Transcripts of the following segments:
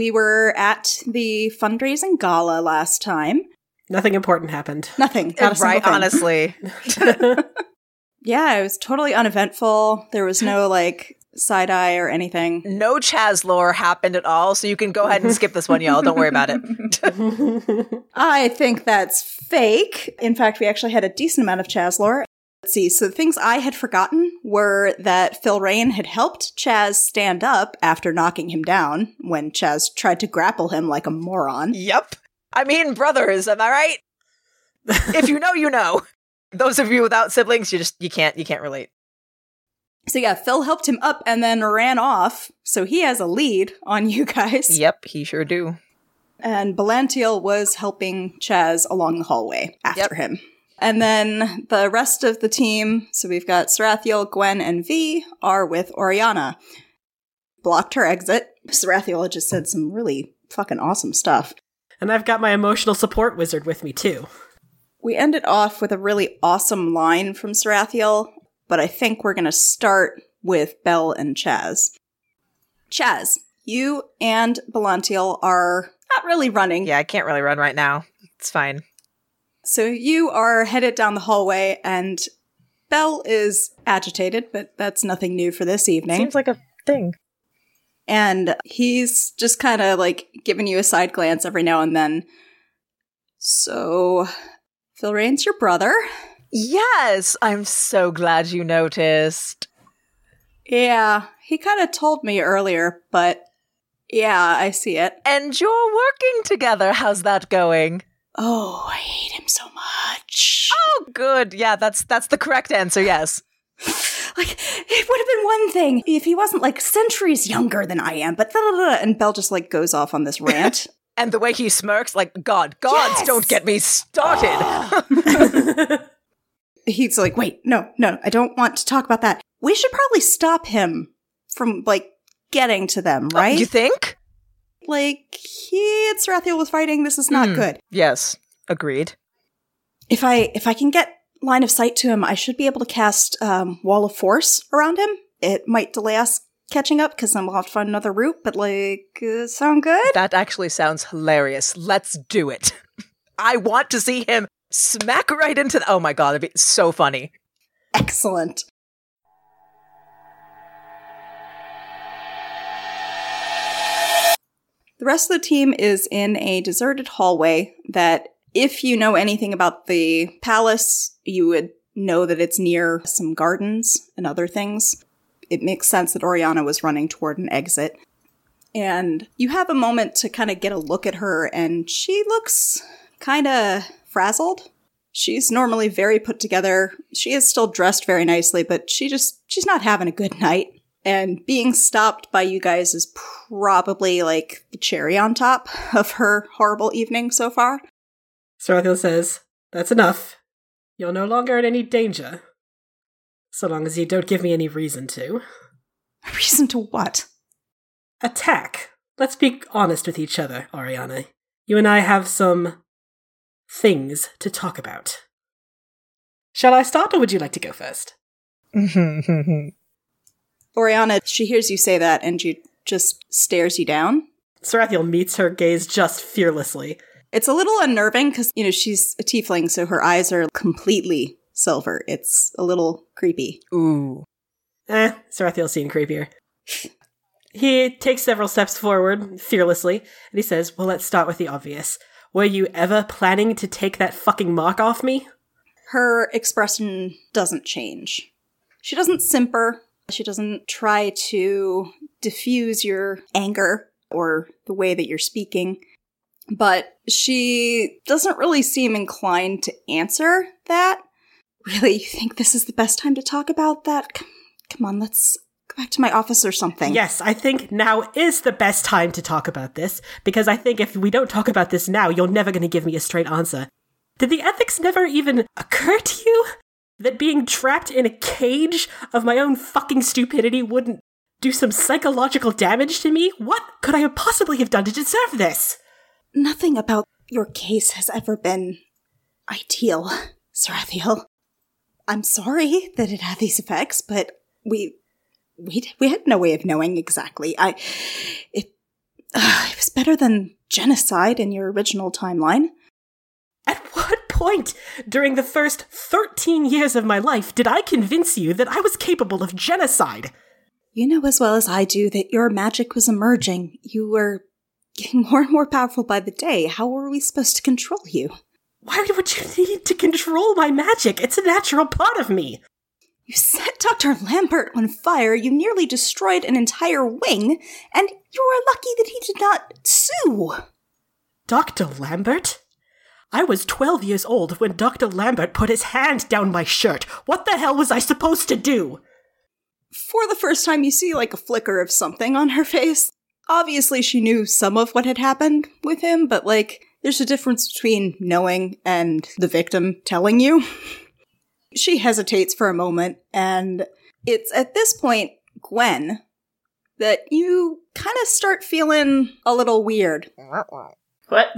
We were at the fundraising gala last time. Nothing important happened. Nothing. Not a right, thing. honestly. Yeah, it was totally uneventful. There was no like side eye or anything. No Chaz lore happened at all, so you can go ahead and skip this one, y'all. Don't worry about it. I think that's fake. In fact, we actually had a decent amount of Chaz lore. Let's see. So the things I had forgotten were that Phil Rain had helped Chaz stand up after knocking him down when Chaz tried to grapple him like a moron. yep. I mean, brothers, am I right? if you know, you know. Those of you without siblings, you just you can't you can't relate. So yeah, Phil helped him up and then ran off. So he has a lead on you guys. Yep, he sure do. And Belantiel was helping Chaz along the hallway after Yep. him. And then the rest of the team, so we've got Sarathiel, Gwen, and V, are with Oriana. Blocked her exit. Sarathiel just said some really fucking awesome stuff. and I've got my emotional support wizard with me too. We ended off with a really awesome line from Sarathiel, but I think we're going to start with Belle and Chaz. Chaz, you and Belantiel are not really running. Yeah, I can't really run right now. It's fine. So you are headed down the hallway, and Belle is agitated, but that's nothing new for this evening. Seems like a thing. and he's just kind of like giving you a side glance every now and then. So, Phil Rain's your brother. Yes, I'm so glad you noticed. Yeah, he kind of told me earlier, but yeah, I see it. And you're working together. How's that going? Oh, I hate him so much. Oh, good. Yeah, that's that's the correct answer. Yes. Like, it would have been one thing if he wasn't like centuries younger than I am, but. And Bell just like goes off on this rant. And the way he smirks, like God, gods, Yes! don't get me started. He's like, wait, no, no, I don't want to talk about that. We should probably stop him from like getting to them, oh, right? You think? Like he and Sarathiel was fighting. This is not Hmm. good. Yes. Agreed. If I if I can get line of sight to him, I should be able to cast um, wall of force around him. It might delay us catching up because then we'll have to find another route. But like, uh, sound good? That actually sounds hilarious. Let's do it. I want to see him smack right into the- Oh my god, it'd be so funny. Excellent. The rest of the team is in a deserted hallway that, if you know anything about the palace, you would know that it's near some gardens and other things. It makes sense that Oriana was running toward an exit. And you have a moment to kind of get a look at her, and she looks kind of frazzled. She's normally very put together. She is still dressed very nicely, but she just, she's not having a good night. And being stopped by you guys is probably like the cherry on top of her horrible evening so far. Sarathiel says, That's enough. You're no longer in any danger. So long as you don't give me any reason to. A reason to what? Attack. Let's be honest with each other, Oriana. You and I have some things to talk about. Shall I start, or would you like to go first? Oriana, she hears you say that and she just stares you down. Sarathiel meets her gaze just fearlessly. It's a little unnerving because, you know, she's a tiefling, so her eyes are completely silver. It's a little creepy. Ooh. Eh, Sarathiel's seen creepier. He takes several steps forward, fearlessly, and he says, Well, let's start with the obvious. Were you ever planning to take that fucking mark off me? Her expression doesn't change. She doesn't simper. She doesn't try to diffuse your anger or the way that you're speaking. But she doesn't really seem inclined to answer that. Really, you think this is the best time to talk about that? C- Come on, let's go back to my office or something. Yes, I think now is the best time to talk about this, because I think if we don't talk about this now, you're never going to give me a straight answer. Did the ethics never even occur to you? That being trapped in a cage of my own fucking stupidity wouldn't do some psychological damage to me? What could I possibly have done to deserve this? Nothing about your case has ever been ideal, Sarathiel. I'm sorry that it had these effects, but we we we had no way of knowing exactly. I it Ugh, it was better than genocide in your original timeline. At what point during the first 13 years of my life did I convince you that I was capable of genocide? You know as well as I do that your magic was emerging. You were getting more and more powerful by the day. How were we supposed to control you? Why would you need to control my magic? It's a natural part of me. You set Dr. Lambert on fire, you nearly destroyed an entire wing, and you were lucky that he did not sue. Dr. Lambert? I was 12 years old when Dr. Lambert put his hand down my shirt. What the hell was I supposed to do? For the first time, you see like a flicker of something on her face. Obviously, she knew some of what had happened with him, but like, there's a difference between knowing and the victim telling you. she hesitates for a moment, and it's at this point, Gwen, that you kind of start feeling a little weird. What?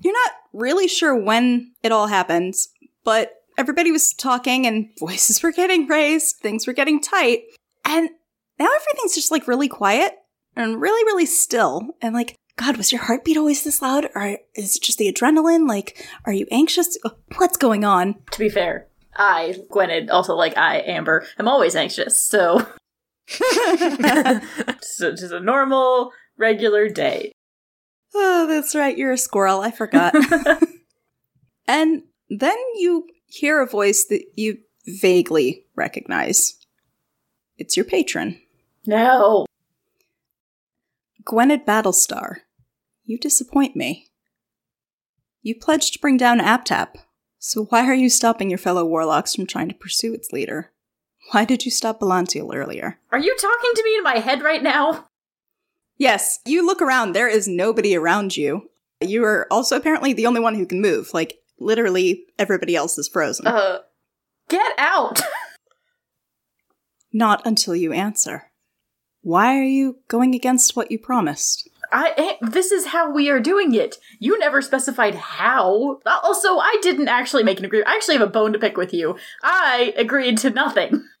You're not really sure when it all happens, but everybody was talking and voices were getting raised, things were getting tight, and now everything's just like really quiet and really, really still. And like, God, was your heartbeat always this loud? Or is it just the adrenaline? Like, are you anxious? Oh, what's going on? To be fair, I, Gwynedd, also like I, Amber, am always anxious, so. just, a, just a normal, regular day. Oh, that's right. You're a squirrel. I forgot. and then you hear a voice that you vaguely recognize. It's your patron. No. Gwynedd Battlestar, you disappoint me. You pledged to bring down ApTap, so why are you stopping your fellow warlocks from trying to pursue its leader? Why did you stop Belantiel earlier? Are you talking to me in my head right now? Yes, you look around, there is nobody around you. You are also apparently the only one who can move. Like, literally, everybody else is frozen. Uh, get out! Not until you answer. Why are you going against what you promised? I eh, this is how we are doing it. You never specified how. Also, I didn't actually make an agreement. I actually have a bone to pick with you. I agreed to nothing.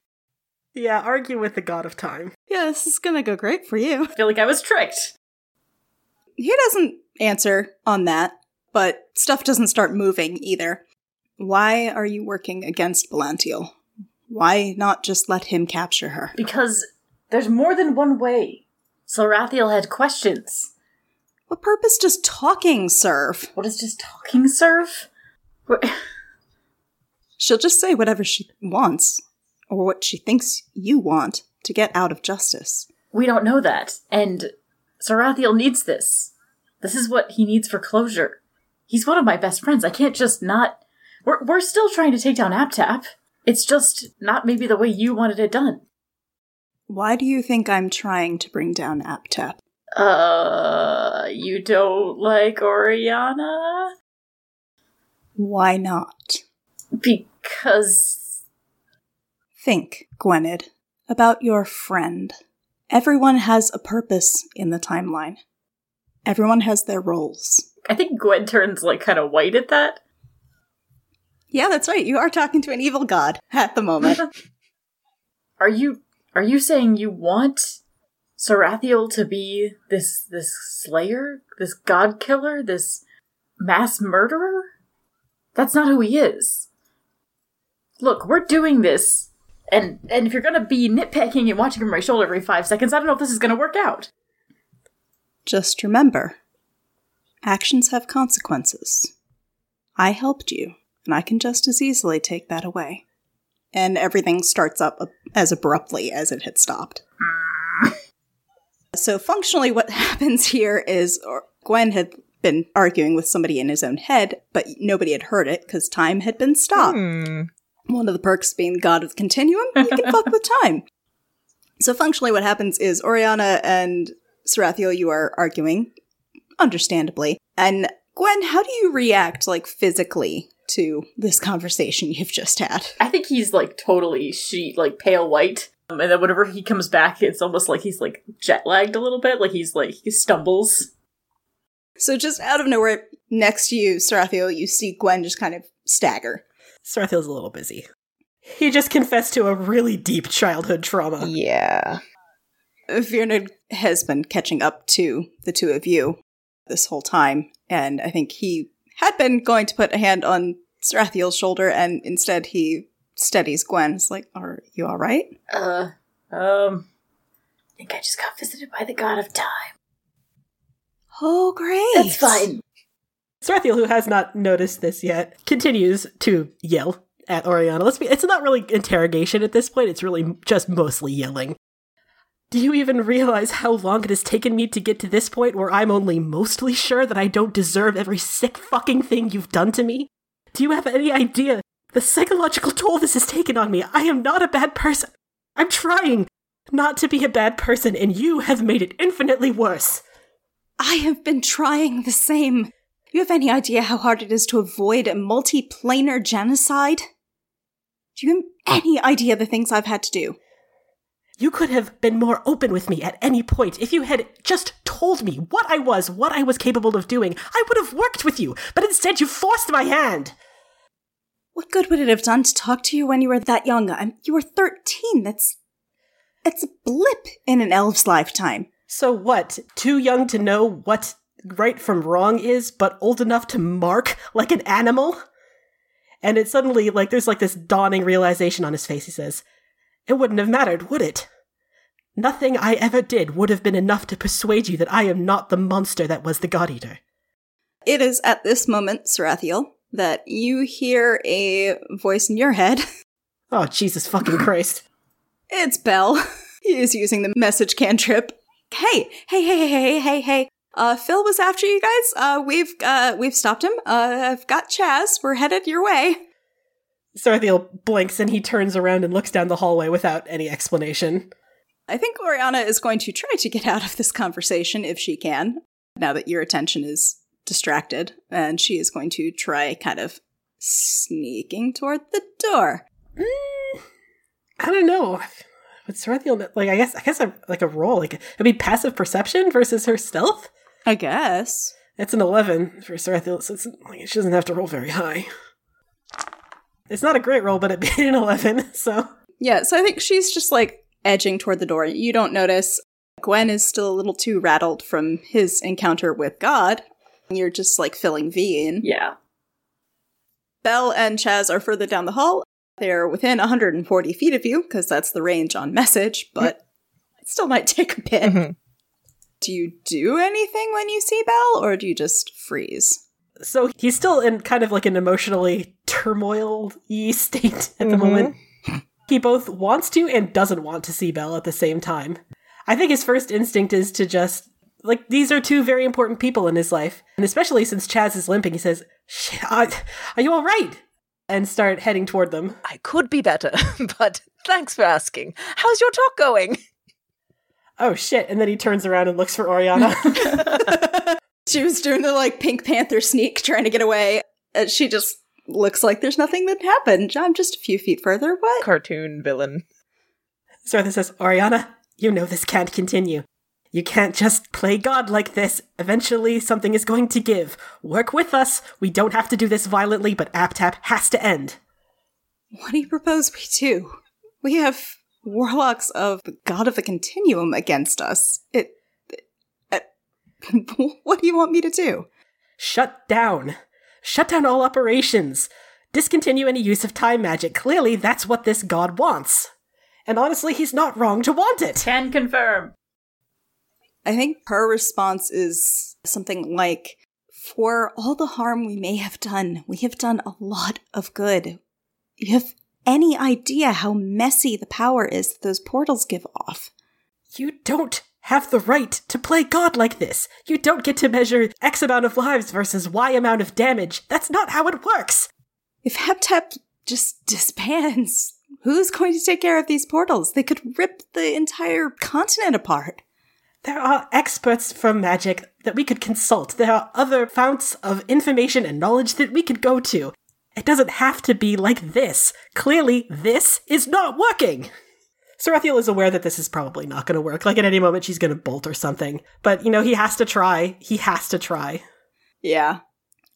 Yeah, argue with the god of time. Yeah, this is gonna go great for you. I feel like I was tricked. He doesn't answer on that, but stuff doesn't start moving either. Why are you working against Belantiel? Why not just let him capture her? Because there's more than one way. Sarathiel had questions. What purpose does talking serve? What does just talking serve? What- She'll just say whatever she wants, or what she thinks you want, to get out of justice. We don't know that, and Sarathiel needs this. This is what he needs for closure. He's one of my best friends. I can't just not. We're we're still trying to take down ApTap. It's just not maybe the way you wanted it done. Why do you think I'm trying to bring down ApTap? Uh, you don't like Oriana Why not? because Think, Gwynedd, about your friend. Everyone has a purpose in the timeline. Everyone has their roles. I think Gwen turns like kind of white at that. Yeah, that's right. You are talking to an evil god at the moment. Are you are you saying you want Sarathiel to be this this slayer, this god killer, this mass murderer? That's not who he is. Look, we're doing this, and and if you're gonna be nitpicking and watching from my shoulder every five seconds, I don't know if this is gonna work out. Just remember actions have consequences. I helped you, and I can just as easily take that away. And everything starts up as abruptly as it had stopped. So, functionally, what happens here is Gwen had been arguing with somebody in his own head, but nobody had heard it because time had been stopped. Hmm. One of the perks being god of the continuum, you can fuck with time. So functionally what happens is Oriana and Sarathiel, you are arguing, understandably. And Gwen, how do you react, like, physically to this conversation you've just had? I think he's like totally sheet, like pale white. Um, and then whenever he comes back, it's almost like he's like jet lagged a little bit. Like he's like he stumbles. So just out of nowhere, next to you, Sarathiel, you see Gwen just kind of stagger. Sarathiel's a little busy. He just confessed to a really deep childhood trauma. Yeah. Viernan has been catching up to the two of you this whole time, and I think he had been going to put a hand on Sarathiel's shoulder, and instead he steadies Gwen. It's like, are you all right? Uh, um, I think I just got visited by the god of time. Oh, great. That's fine. Sarathiel, who has not noticed this yet, continues to yell at Oriana. Let's be, it's not really interrogation at this point, it's really just mostly yelling. Do you even realize how long it has taken me to get to this point where I'm only mostly sure that I don't deserve every sick fucking thing you've done to me? Do you have any idea the psychological toll this has taken on me? I am not a bad person. I'm trying not to be a bad person, and you have made it infinitely worse. I have been trying the same. You have any idea how hard it is to avoid a multi-planar genocide? Do you have any idea the things I've had to do? You could have been more open with me at any point. If you had just told me what I was, what I was capable of doing, I would have worked with you. But instead, you forced my hand. What good would it have done to talk to you when you were that young? I'm, you were 13. That's. It's a blip in an elf's lifetime. So what? Too young to know what right from wrong is, but old enough to mark like an animal? And it suddenly, like, there's like this dawning realization on his face. He says, It wouldn't have mattered, would it? Nothing I ever did would have been enough to persuade you that I am not the monster that was the God Eater. It is at this moment, Sarathiel, that you hear a voice in your head. Oh, Jesus fucking Christ. It's Bell. He is using the message cantrip. Hey, hey, hey, hey, hey, hey, hey. Uh, Phil was after you guys. Uh, we've, uh, we've stopped him. Uh, I've got Chaz. We're headed your way. Sarathiel blinks and he turns around and looks down the hallway without any explanation. I think Oriana is going to try to get out of this conversation if she can, now that your attention is distracted, and she is going to try kind of sneaking toward the door. Mm, I don't know. With Sarathiel, like I guess I guess a, like a roll, like it'd be passive perception versus her stealth. I guess. It's an eleven for Sarathiel, so it's, like, she doesn't have to roll very high. It's not a great roll, but it beat an eleven, so Yeah, so I think she's just like edging toward the door. You don't notice. Gwen is still a little too rattled from his encounter with God. You're just like filling V in. Yeah. Belle and Chaz are further down the hall. They're within 140 feet of you, because that's the range on message, but it still might take a bit. Mhm. Do you do anything when you see Belle, or do you just freeze? so he's still in kind of like an emotionally turmoil-y state at the Mhm. moment. He both wants to and doesn't want to see Belle at the same time. I think his first instinct is to just like these are two very important people in his life, and especially since Chaz is limping, he says, "Shit, are are you all right?" and start heading toward them. I could be better, but thanks for asking. How's your talk going? Oh shit! And then he turns around and looks for Oriana. She was doing the like Pink Panther sneak, trying to get away. And she just looks like there's nothing that happened. I'm just a few feet further. What? Cartoon villain. Sartha says, Oriana, you know this can't continue. You can't just play God like this. Eventually, something is going to give. Work with us. We don't have to do this violently, but ApTap has to end. What do you propose we do? We have warlocks of the god of the continuum against us. It. it what do you want me to do? Shut down. Shut down all operations. Discontinue any use of time magic. Clearly, that's what this god wants. And honestly, he's not wrong to want it. Can confirm. I think her response is something like For all the harm we may have done, we have done a lot of good. You have any idea how messy the power is that those portals give off? You don't have the right to play God like this. You don't get to measure X amount of lives versus Y amount of damage. That's not how it works. If ApTap just disbands, who's going to take care of these portals? They could rip the entire continent apart. There are experts from magic that we could consult. There are other founts of information and knowledge that we could go to. It doesn't have to be like this. Clearly, this is not working. Sarathiel is aware that this is probably not going to work. Like at any moment, she's going to bolt or something. But, you know, he has to try. He has to try. Yeah.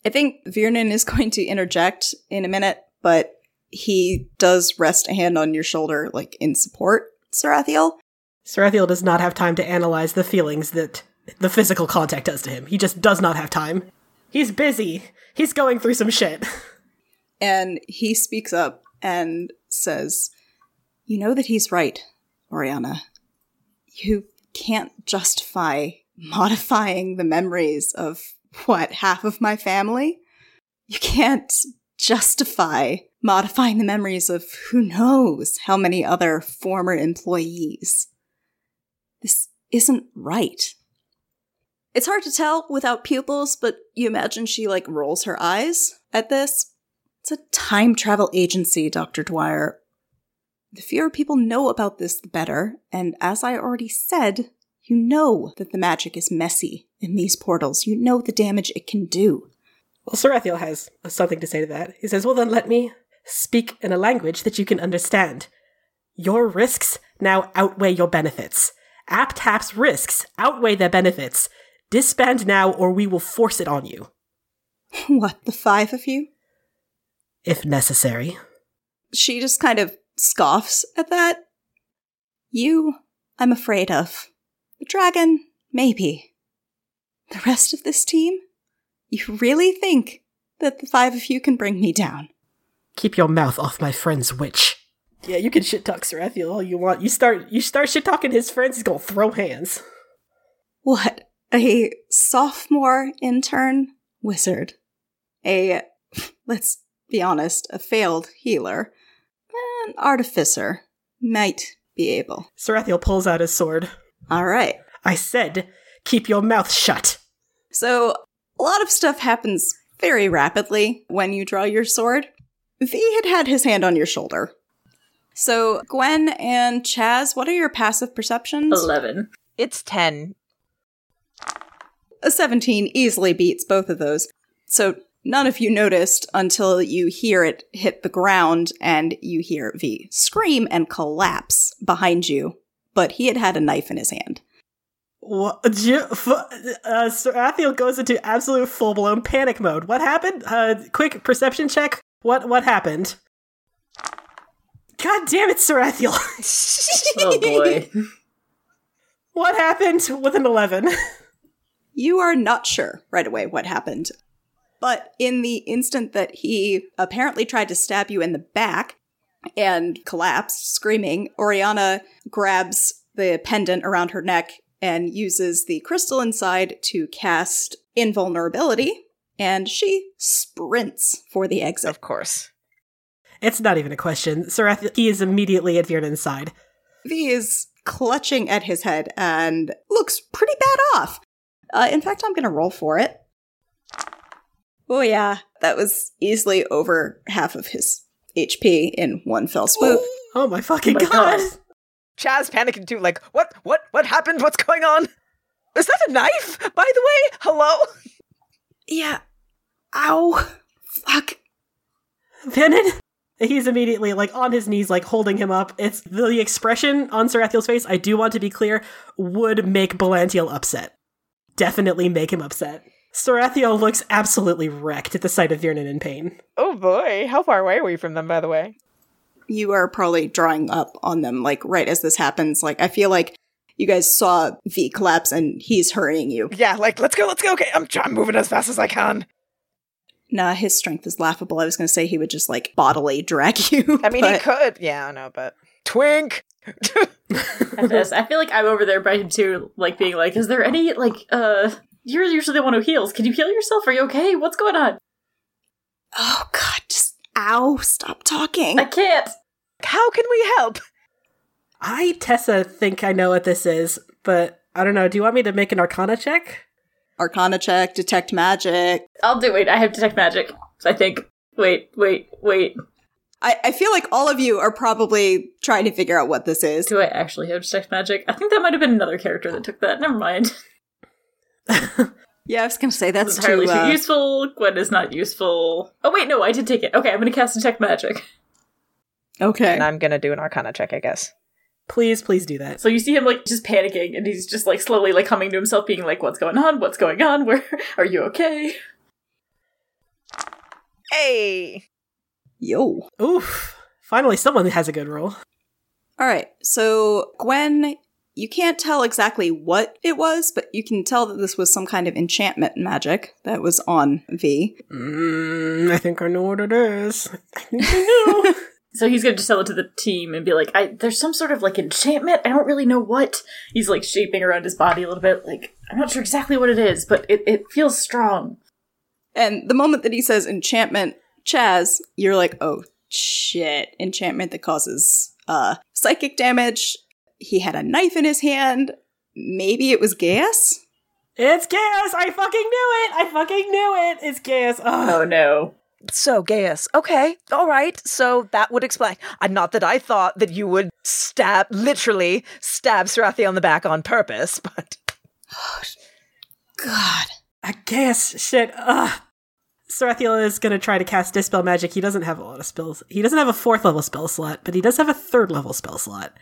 I think Viernan is going to interject in a minute, but he does rest a hand on your shoulder, like in support, Sarathiel. Sarathiel does not have time to analyze the feelings that the physical contact does to him. He just does not have time. He's busy. He's going through some shit. And he speaks up and says, You know that he's right, Oriana. You can't justify modifying the memories of what, half of my family? You can't justify modifying the memories of who knows how many other former employees. This isn't right. It's hard to tell without pupils, but you imagine she like rolls her eyes at this. It's a time travel agency, Dr. Dwyer. The fewer people know about this, the better. And as I already said, you know that the magic is messy in these portals. You know the damage it can do. Well, Sarathiel has something to say to that. He says, Well, then let me speak in a language that you can understand. Your risks now outweigh your benefits. APTAP's risks outweigh their benefits. Disband now, or we will force it on you, what, the five of you? If necessary. She just kind of scoffs at that. You, I'm afraid of. The dragon, maybe. The rest of this team? You really think that the five of you can bring me down? Keep your mouth off my friend's witch. Yeah, you can shit talk Sarathiel all you want. You start you start shit talking his friends, he's gonna throw hands. What? A sophomore intern wizard. A, let's be honest, a failed healer. An artificer might be able. Sarathiel pulls out his sword. All right. I said, keep your mouth shut. So, a lot of stuff happens very rapidly when you draw your sword. V had had his hand on your shoulder. So, Gwen and Chaz, what are your passive perceptions? 11. It's 10. A 17 easily beats both of those. So, none of you noticed until you hear it hit the ground and you hear V scream and collapse behind you. But he had had a knife in his hand. What? Ju- f- Uh, Sarathiel goes into absolute full blown panic mode. What happened? Uh, quick perception check. What what happened? God damn it, Sarathiel! Oh boy. what happened with an eleven? You are not sure right away what happened. But in the instant that he apparently tried to stab you in the back and collapsed, screaming, Oriana grabs the pendant around her neck and uses the crystal inside to cast invulnerability, and she sprints for the exit. Of course. It's not even a question. Sarathiel, he is immediately at Viernan's side. V is clutching at his head and looks pretty bad off. Uh, in fact, I'm going to roll for it. Oh, yeah. That was easily over half of his HP in one fell swoop. Oh, oh my fucking Oh my god! God. Chaz panicking too, like, what, what, what happened? What's going on? Is that a knife, by the way? Hello? Yeah. Ow. Fuck. Viernan? He's immediately like on his knees, like holding him up. It's the, the expression on Sarathiel's face. I do want to be clear, would make Belantiel upset. Definitely make him upset. Sarathiel looks absolutely wrecked at the sight of Viernan in pain. Oh boy, how far away are we from them, by the way? You are probably drawing up on them, like, right as this happens. Like, I feel like you guys saw V collapse and he's hurrying you. Yeah, like, let's go, let's go. Okay, I'm, I'm moving as fast as I can. Nah, his strength is laughable. I was going to say he would just, like, bodily drag you. I mean, he could. Yeah, I know, but. Twink! At I feel like I'm over there by him too, like being like, "Is there any like uh?" You're usually the one who heals. Can you heal yourself? Are you okay? What's going on? Oh, God. Just, ow. Stop talking. I can't. How can we help? I, Tessa, think I know what this is, but I don't know. Do you want me to make an arcana check? Arcana check, detect magic. I'll do it. I have detect magic. I think. Wait, wait, wait. I, I feel like all of you are probably trying to figure out what this is. Do I actually have detect magic? I think that might have been another character that took that. Never mind. Yeah, I was going to say that's That's entirely too, too uh, useful. Gwen is not useful. Oh wait, no, I did take it. Okay, I'm gonna cast detect magic. Okay. And I'm gonna do an arcana check, I guess. Please, please do that. So you see him like just panicking, and he's just like slowly like coming to himself, being like, "What's going on? What's going on? Where are you okay?" Hey! Yo. Oof. Finally, someone has a good roll. All right. So Gwen You can't tell exactly what it was, but you can tell that this was some kind of enchantment magic that was on V. Mm, I think I know what it is. I think I know. So he's gonna just tell it to the team and be like, I, "There's some sort of like enchantment. I don't really know what." He's like shaping around his body a little bit. Like I'm not sure exactly what it is, but it, it feels strong. And the moment that he says enchantment, Chaz, you're like, oh shit, enchantment that causes uh psychic damage. He had a knife in his hand. Maybe it was geas? it's geas! I fucking knew it! I fucking knew it! It's geas. Ugh. Oh no. So, Geas, okay, all right. So that would explain. Uh, not that I thought that you would stab, literally stab Sarathiel on the back on purpose, but Oh, God. I guess shit. Ugh. Sarathiel is gonna try to cast dispel magic. He doesn't have a lot of spells. He doesn't have a fourth level spell slot, but he does have a third level spell slot.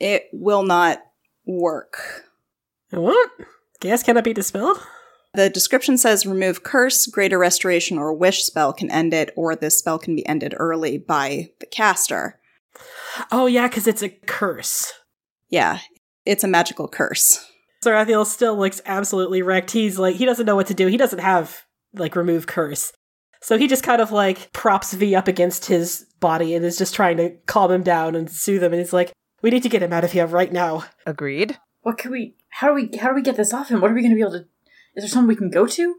It will not work. What? Geas cannot be dispelled? The description says remove curse, greater restoration, or wish spell can end it, or this spell can be ended early by the caster. Oh yeah, because it's a curse. Yeah, it's a magical curse. Sarathiel still looks absolutely wrecked. He's like he doesn't know what to do. He doesn't have like remove curse. So he just kind of like props V up against his body and is just trying to calm him down and soothe him and he's like, We need to get him out of here right now. agreed. What can we? How do we? How do we get this off him? What are we gonna be able to? Is there someone we can go to?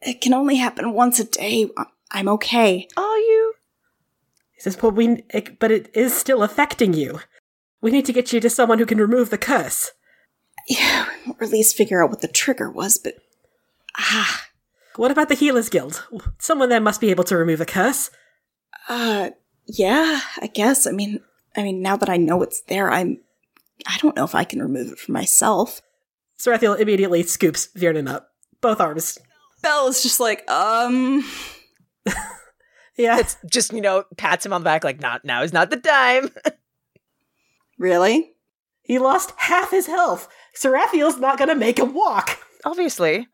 It can only happen once a day. I'm okay. Are you? He says, But we it, but it is still affecting you. We need to get you to someone who can remove the curse. Yeah, or at least figure out what the trigger was, but. Ah. What about the Healers Guild? Someone there must be able to remove a curse. Uh, yeah, I guess. I mean, I mean, now that I know it's there, I'm. I don't know if I can remove it for myself. Sarathiel immediately scoops Viernan up. Both arms. Belle's just like, um. Yeah. It's just, you know, pats him on the back like, not now is not the time. Really? He lost half his health. Sarathiel's not gonna make him walk. Obviously.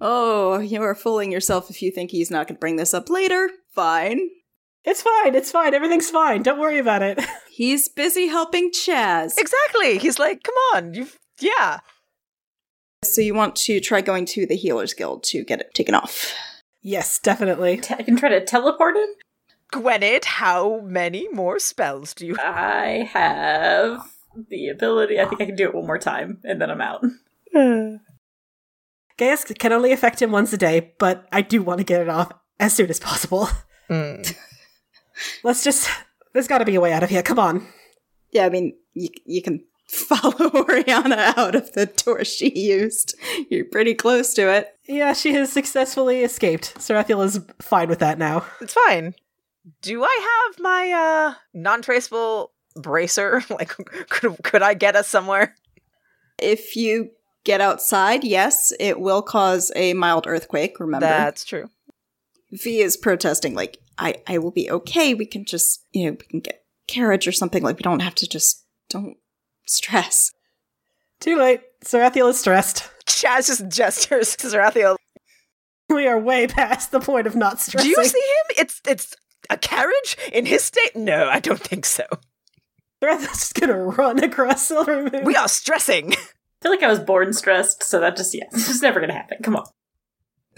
Oh, you are fooling yourself if you think he's not going to bring this up later. Fine. It's fine, it's fine, everything's fine. Don't worry about it. He's busy helping Chaz. Exactly. He's like, come on, You've, yeah. So you want to try going to the Healers Guild to get it taken off. yes, definitely. Te- I can try to teleport him. Gwynedd, how many more spells do you have? I have the ability. I think I can do it one more time, and then I'm out. Geas can only affect him once a day, but I do want to get it off as soon as possible. Mm. Let's just. There's gotta be a way out of here. Come on. Yeah, I mean, you, you can follow Oriana out of the door she used. You're pretty close to it. Yeah, she has successfully escaped. Sarathiel is fine with that now. It's fine. Do I have my uh non-traceable bracer? Like could could I get us somewhere? If you get outside, yes, it will cause a mild earthquake, remember? That's true. V is protesting, like, I, I will be okay. We can just, you know, we can get carriage or something. Like, we don't have to just, don't stress. Too late. Sarathiel is stressed. Chaz just gestures to Sarathiel. We are way past the point of not stressing. Do you see him? It's it's a carriage in his state? No, I don't think so. Sarathiel's just gonna run across Silver Moon. We are stressing. I feel like I was born stressed, so that just yeah, it's just never gonna happen. Come on.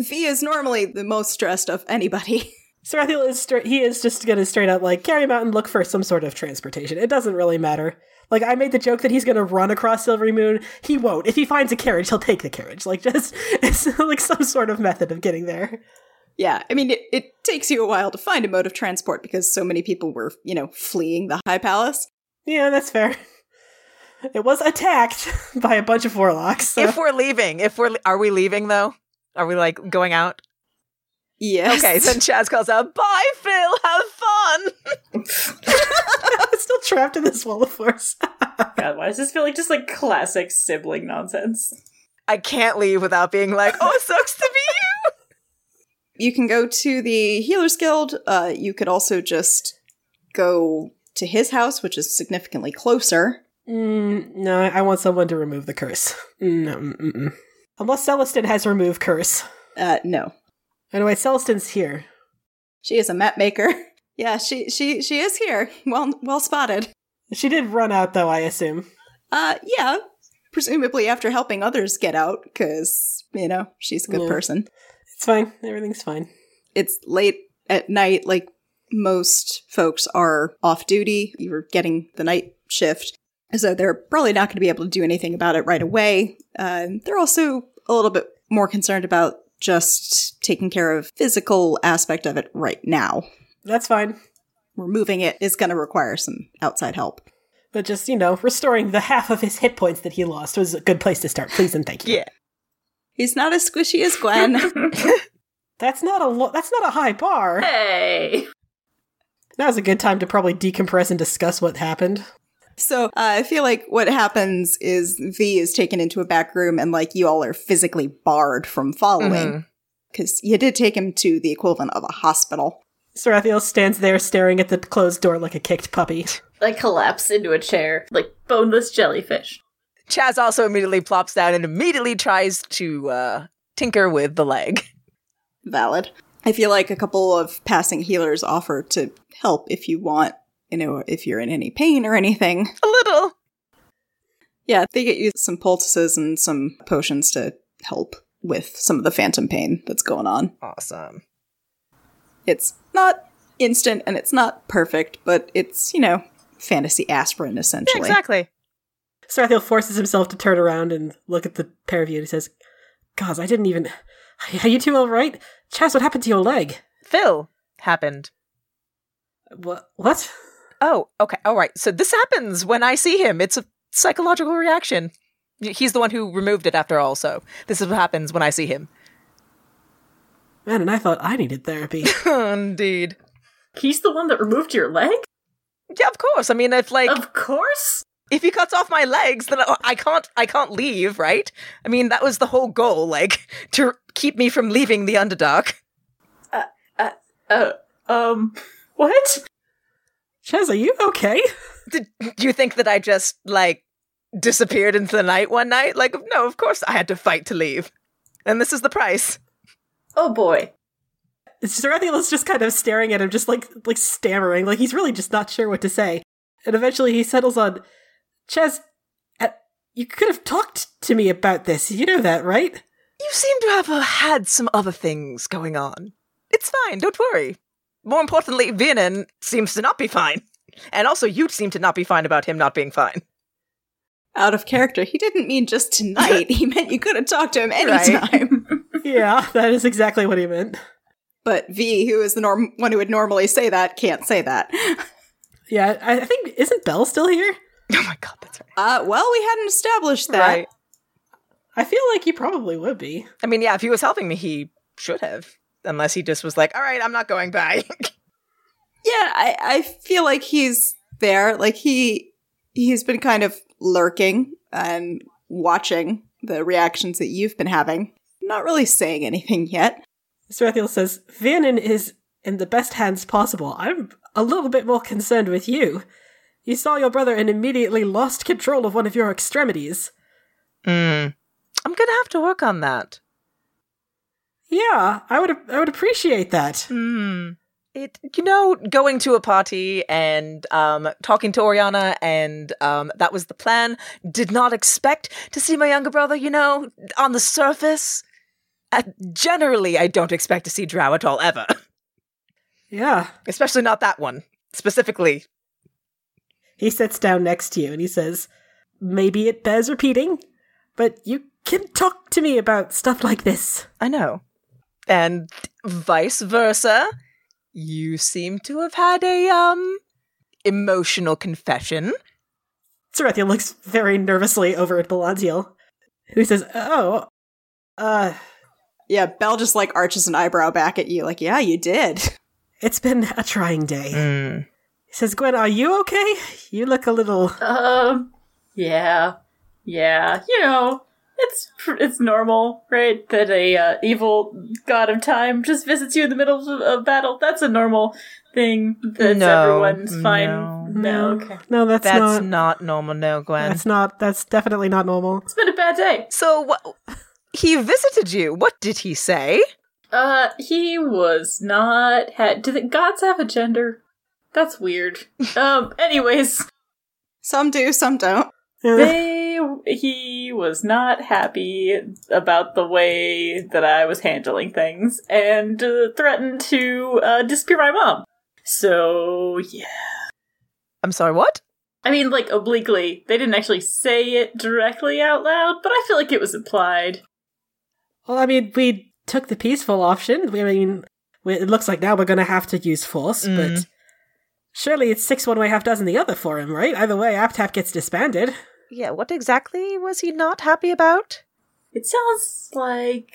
V is normally the most stressed of anybody. Sarathiel is straight. He is just gonna straight up like carry him out and look for some sort of transportation. It doesn't really matter. Like I made the joke that he's gonna run across Silvery Moon. He won't. If he finds a carriage, he'll take the carriage. Like just it's like some sort of method of getting there. yeah, I mean, it, it takes you a while to find a mode of transport because so many people were, you know, fleeing the High Palace. Yeah, that's fair. It was attacked by a bunch of warlocks. so- If we're leaving, if we're are we leaving though? Are we like going out? Yes. Okay, then Chaz calls out, "Bye, Phil. Have fun." I'm still trapped in this wall of force. God, why does this feel like just like classic sibling nonsense? I can't leave without being like, "Oh, it sucks to be you." you can go to the Healers Guild. Uh, you could also just go to his house, which is significantly closer. Mm, no, I want someone to remove the curse. Mm, No, mm-mm. unless Celestin has removed curse. Uh, no. Anyway, Celestin's here. She is a map maker. yeah, she she she is here. Well well spotted. She did run out, though. I assume. Uh, yeah. Presumably after helping others get out, because, you know, she's a good Yeah. person. It's fine. Everything's fine. It's late at night, like most folks are off duty. You're getting the night shift. So they're probably not going to be able to do anything about it right away. Uh, they're also a little bit more concerned about just taking care of physical aspect of it right now. That's fine. Removing it is going to require some outside help. But just, you know, restoring the half of his hit points that he lost was a good place to start. Please and thank you. Yeah. He's not as squishy as Gwen. That's not a lo- that's not a high bar. Hey. Now's a good time to probably decompress and discuss what happened. So uh, I feel like what happens is V is taken into a back room and like you all are physically barred from following because you did take him to the equivalent of a hospital. Sarathiel stands there staring at the closed door like a kicked puppy. I collapse into a chair like boneless jellyfish. Chaz also immediately plops down and immediately tries to uh, tinker with the leg. Valid. I feel like a couple of passing healers offer to help if you want, you know, if you're in any pain or anything. A little. Yeah, they get you some poultices and some potions to help with some of the phantom pain that's going on. Awesome. It's not instant and it's not perfect, but it's, you know, fantasy aspirin Yeah, essentially. exactly. Sarathiel forces himself to turn around and look at the pair of you and he says, Gods, I didn't even. Are you two alright? Chaz, what happened to your leg? Phil happened. What? What? Oh, okay. All right. So this happens when I see him. It's a psychological reaction. He's the one who removed it after all, so this is what happens when I see him. Man, and I thought I needed therapy. Indeed. He's the one that removed your leg? Yeah, of course. I mean, if like Of course. if he cuts off my legs, then I- I can't I can't leave, right? I mean, that was the whole goal, like to keep me from leaving the Underdark. Uh, uh, uh, um, what? Chaz, are you okay? Did you think that I just like disappeared into the night one night? Like, no, of course I had to fight to leave, and this is the price. Oh boy. Sarathiel is just kind of staring at him, just like like stammering, like he's really just not sure what to say. And eventually he settles on, Chaz, uh, you could have talked to me about this. You know that, right? You seem to have uh, had some other things going on. It's fine, don't worry. More importantly, Viernan seems to not be fine. And also, you seem to not be fine about him not being fine. Out of character. He didn't mean just tonight. he meant you could have talked to him Right. anytime. yeah, that is exactly what he meant. But V, who is the norm- one who would normally say that, can't say that. Yeah, I I think isn't Belle still here? Oh my god, that's right. Uh, well, we hadn't established that. Right. I feel like he probably would be. I mean, yeah, if he was helping me, he should have. Unless he just was like, all right, I'm not going back. Yeah, I, I feel like he's there. Like he he's been kind of lurking and watching the reactions that you've been having. Not really saying anything yet. Sarathiel says, Viernan is in the best hands possible. I'm a little bit more concerned with you. You saw your brother and immediately lost control of one of your extremities. Hmm. I'm gonna have to work on that. Yeah, I would I would appreciate that. Hmm. It, you know, going to a party and um, talking to Oriana, and um, that was the plan. Did not expect to see my younger brother, you know, on the surface. Uh, generally, I don't expect to see Drow at all, ever. Yeah. Especially not that one. Specifically. He sits down next to you and he says, Maybe it bears repeating, but you can talk to me about stuff like this. I know. And vice versa. You seem to have had a, um, emotional confession. Sarathiel looks very nervously over at Belantiel, who says, Oh, uh, Yeah, Belle just like arches an eyebrow back at you, like, yeah, you did. it's been a trying day. Mm. He says, Gwen, are you okay? You look a little. Um, yeah, yeah. You know, it's it's normal, right? That a uh, evil god of time just visits you in the middle of a battle. That's a normal thing. That's No, everyone's fine. no. No, okay. No, that's, That's not. not, normal, no, Gwen. That's not. That's definitely not normal. It's been a bad day. So, wha- he visited you. What did he say? Uh, he was not. Ha- do the gods have a gender? That's weird. um. Anyways, Some do, some don't. they he was not happy about the way that I was handling things and uh, threatened to uh, disappear my mom. So yeah, I'm sorry, what? I mean, like obliquely, they didn't actually say it directly out loud, but I feel like it was implied. Well, I mean, we took the peaceful option. I mean, it looks like now we're going to have to use force, Mm. but surely it's six one way, half dozen the other for him, right? Either way, ApTap gets disbanded. Yeah, what exactly was he not happy about? It sounds like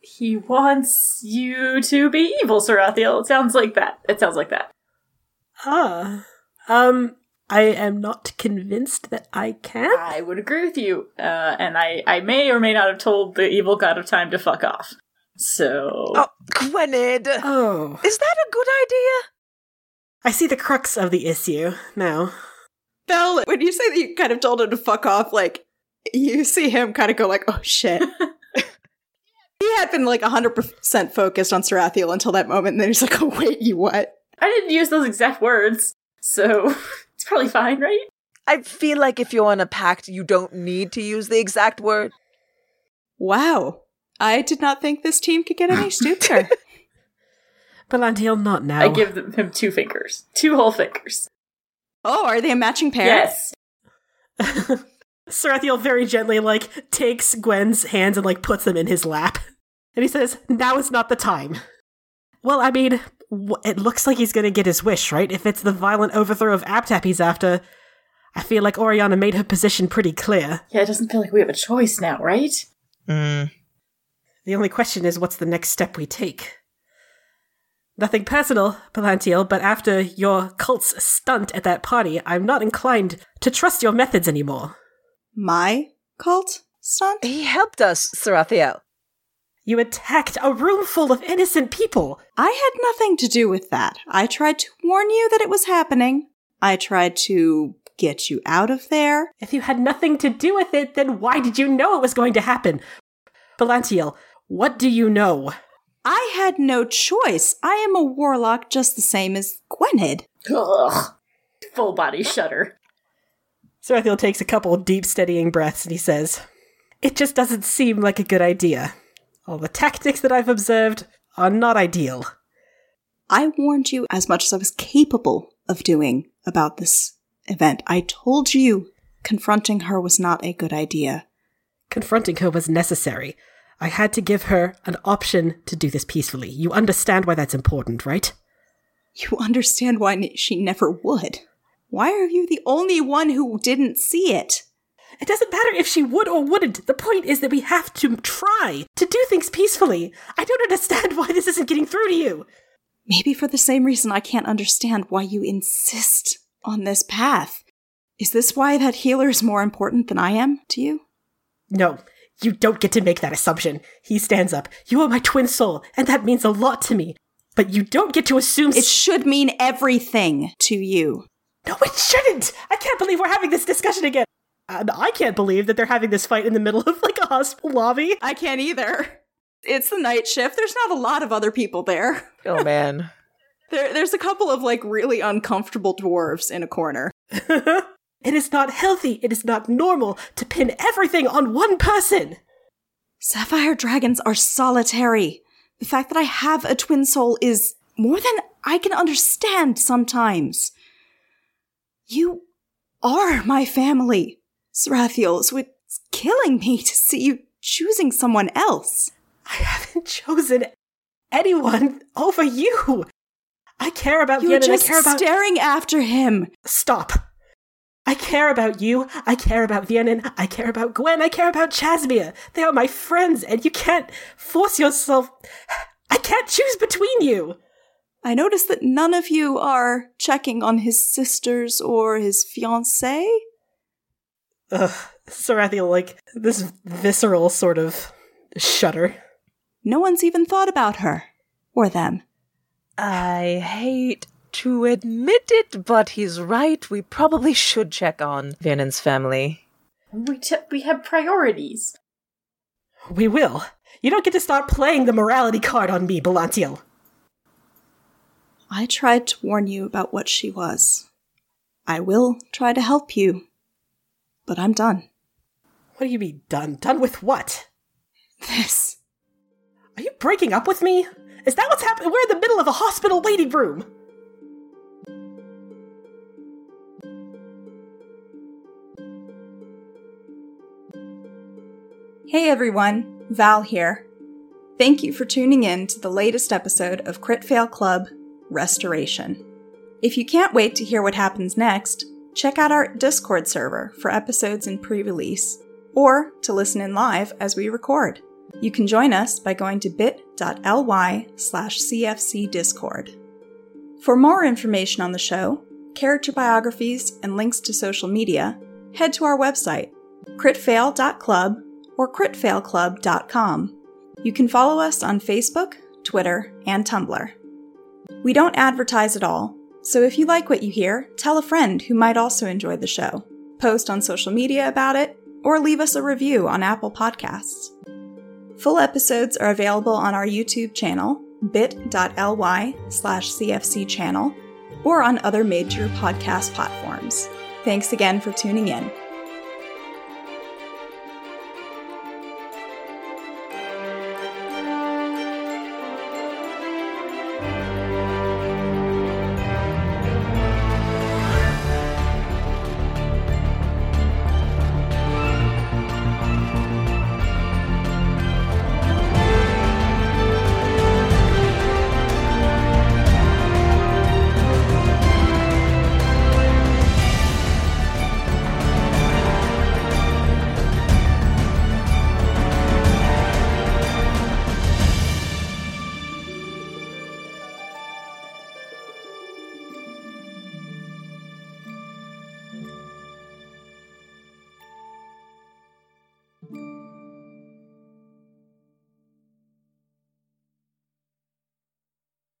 he wants you to be evil, Sarathiel. It sounds like that. It sounds like that. Ah. Um, I am not convinced that I can. I would agree with you, uh, and I, I may or may not have told the evil god of time to fuck off. So Oh, Gwynedd! Oh. Is that a good idea? I see the crux of the issue now. Belle, when you say that you kind of told him to fuck off, like, you see him kind of go like, oh shit. he had been like 100% focused on Sarathiel until that moment, and then he's like, oh wait, you what? I didn't use those exact words, so it's probably fine, right? I feel like if you're in a pact, you don't need to use the exact word. Wow. I did not think this team could get any stupider. Belantiel, not now. I give them, him two fingers, two whole fingers. Oh, are they a matching pair? Yes. Sarathiel very gently, like, takes Gwen's hands and, like, puts them in his lap. And he says, Now is not the time. Well, I mean, w- it looks like he's gonna get his wish, right? If it's the violent overthrow of ApTap he's after, I feel like Oriana made her position pretty clear. Yeah, it doesn't feel like we have a choice now, right? Mm. The only question is what's the next step we take? Nothing personal, Belantiel, but after your cult's stunt at that party, I'm not inclined to trust your methods anymore. My cult stunt? He helped us, Sarathiel. You attacked a room full of innocent people. I had nothing to do with that. I tried to warn you that it was happening. I tried to get you out of there. If you had nothing to do with it, then why did you know it was going to happen? Belantiel, what do you know? I had no choice. I am a warlock just the same as Gwynedd. Ugh. Full body shudder. Sarathiel takes a couple of deep, steadying breaths and he says, It just doesn't seem like a good idea. All the tactics that I've observed are not ideal. I warned you as much as I was capable of doing about this event. I told you confronting her was not a good idea. Confronting her was necessary. I had to give her an option to do this peacefully. You understand why that's important, right? You understand why she never would. Why are you the only one who didn't see it? It doesn't matter if she would or wouldn't. The point is that we have to try to do things peacefully. I don't understand why this isn't getting through to you. Maybe for the same reason I can't understand why you insist on this path. Is this why that healer is more important than I am to you? No, you don't get to make that assumption. He stands up. You are my twin soul, and that means a lot to me. But you don't get to assume. It should mean everything to you. no, it shouldn't. I can't believe we're having this discussion again. And I can't believe that they're having this fight in the middle of like a hospital lobby. I can't either. It's the night shift. There's not a lot of other people there. Oh man. There, there's a couple of like really uncomfortable dwarves in a corner. it is not healthy. It is not normal to pin everything on one person. Sapphire dragons are solitary. The fact that I have a twin soul is more than I can understand sometimes. You are my family, Sarathiel, so it's killing me to see you choosing someone else. I haven't chosen anyone over you. I care about You You're and I just care about staring after him. Stop. I care about you. I care about Viernan. I care about Gwen. I care about Chasmia. They are my friends, and you can't force yourself. I can't choose between you. I notice that none of you are checking on his sisters or his fiancée. Ugh, Sarathiel, like this visceral sort of shudder. No one's even thought about her or them. I hate to admit it, but he's right. We probably should check on Viernan's family. We t- we have priorities. We will. You don't get to start playing the morality card on me, Belantiel. I tried to warn you about what she was. I will try to help you. but I'm done. What do you mean done? Done with what? This. Are you breaking up with me? Is that what's happening? We're in the middle of a hospital waiting room. Hey everyone, Val here. Thank you for tuning in to the latest episode of Crit Fail Club Restoration. If you can't wait to hear what happens next, check out our Discord server for episodes in pre release, or to listen in live as we record. You can join us by going to bit.ly slash cfcdiscord. For more information on the show, character biographies, and links to social media, head to our website, critfail.club or critfailclub.com. You can follow us on Facebook, Twitter, and Tumblr. We don't advertise at all, so if you like what you hear, tell a friend who might also enjoy the show. Post on social media about it, or leave us a review on Apple Podcasts. Full episodes are available on our YouTube channel, bit.ly slash CFC channel, or on other major podcast platforms. Thanks again for tuning in.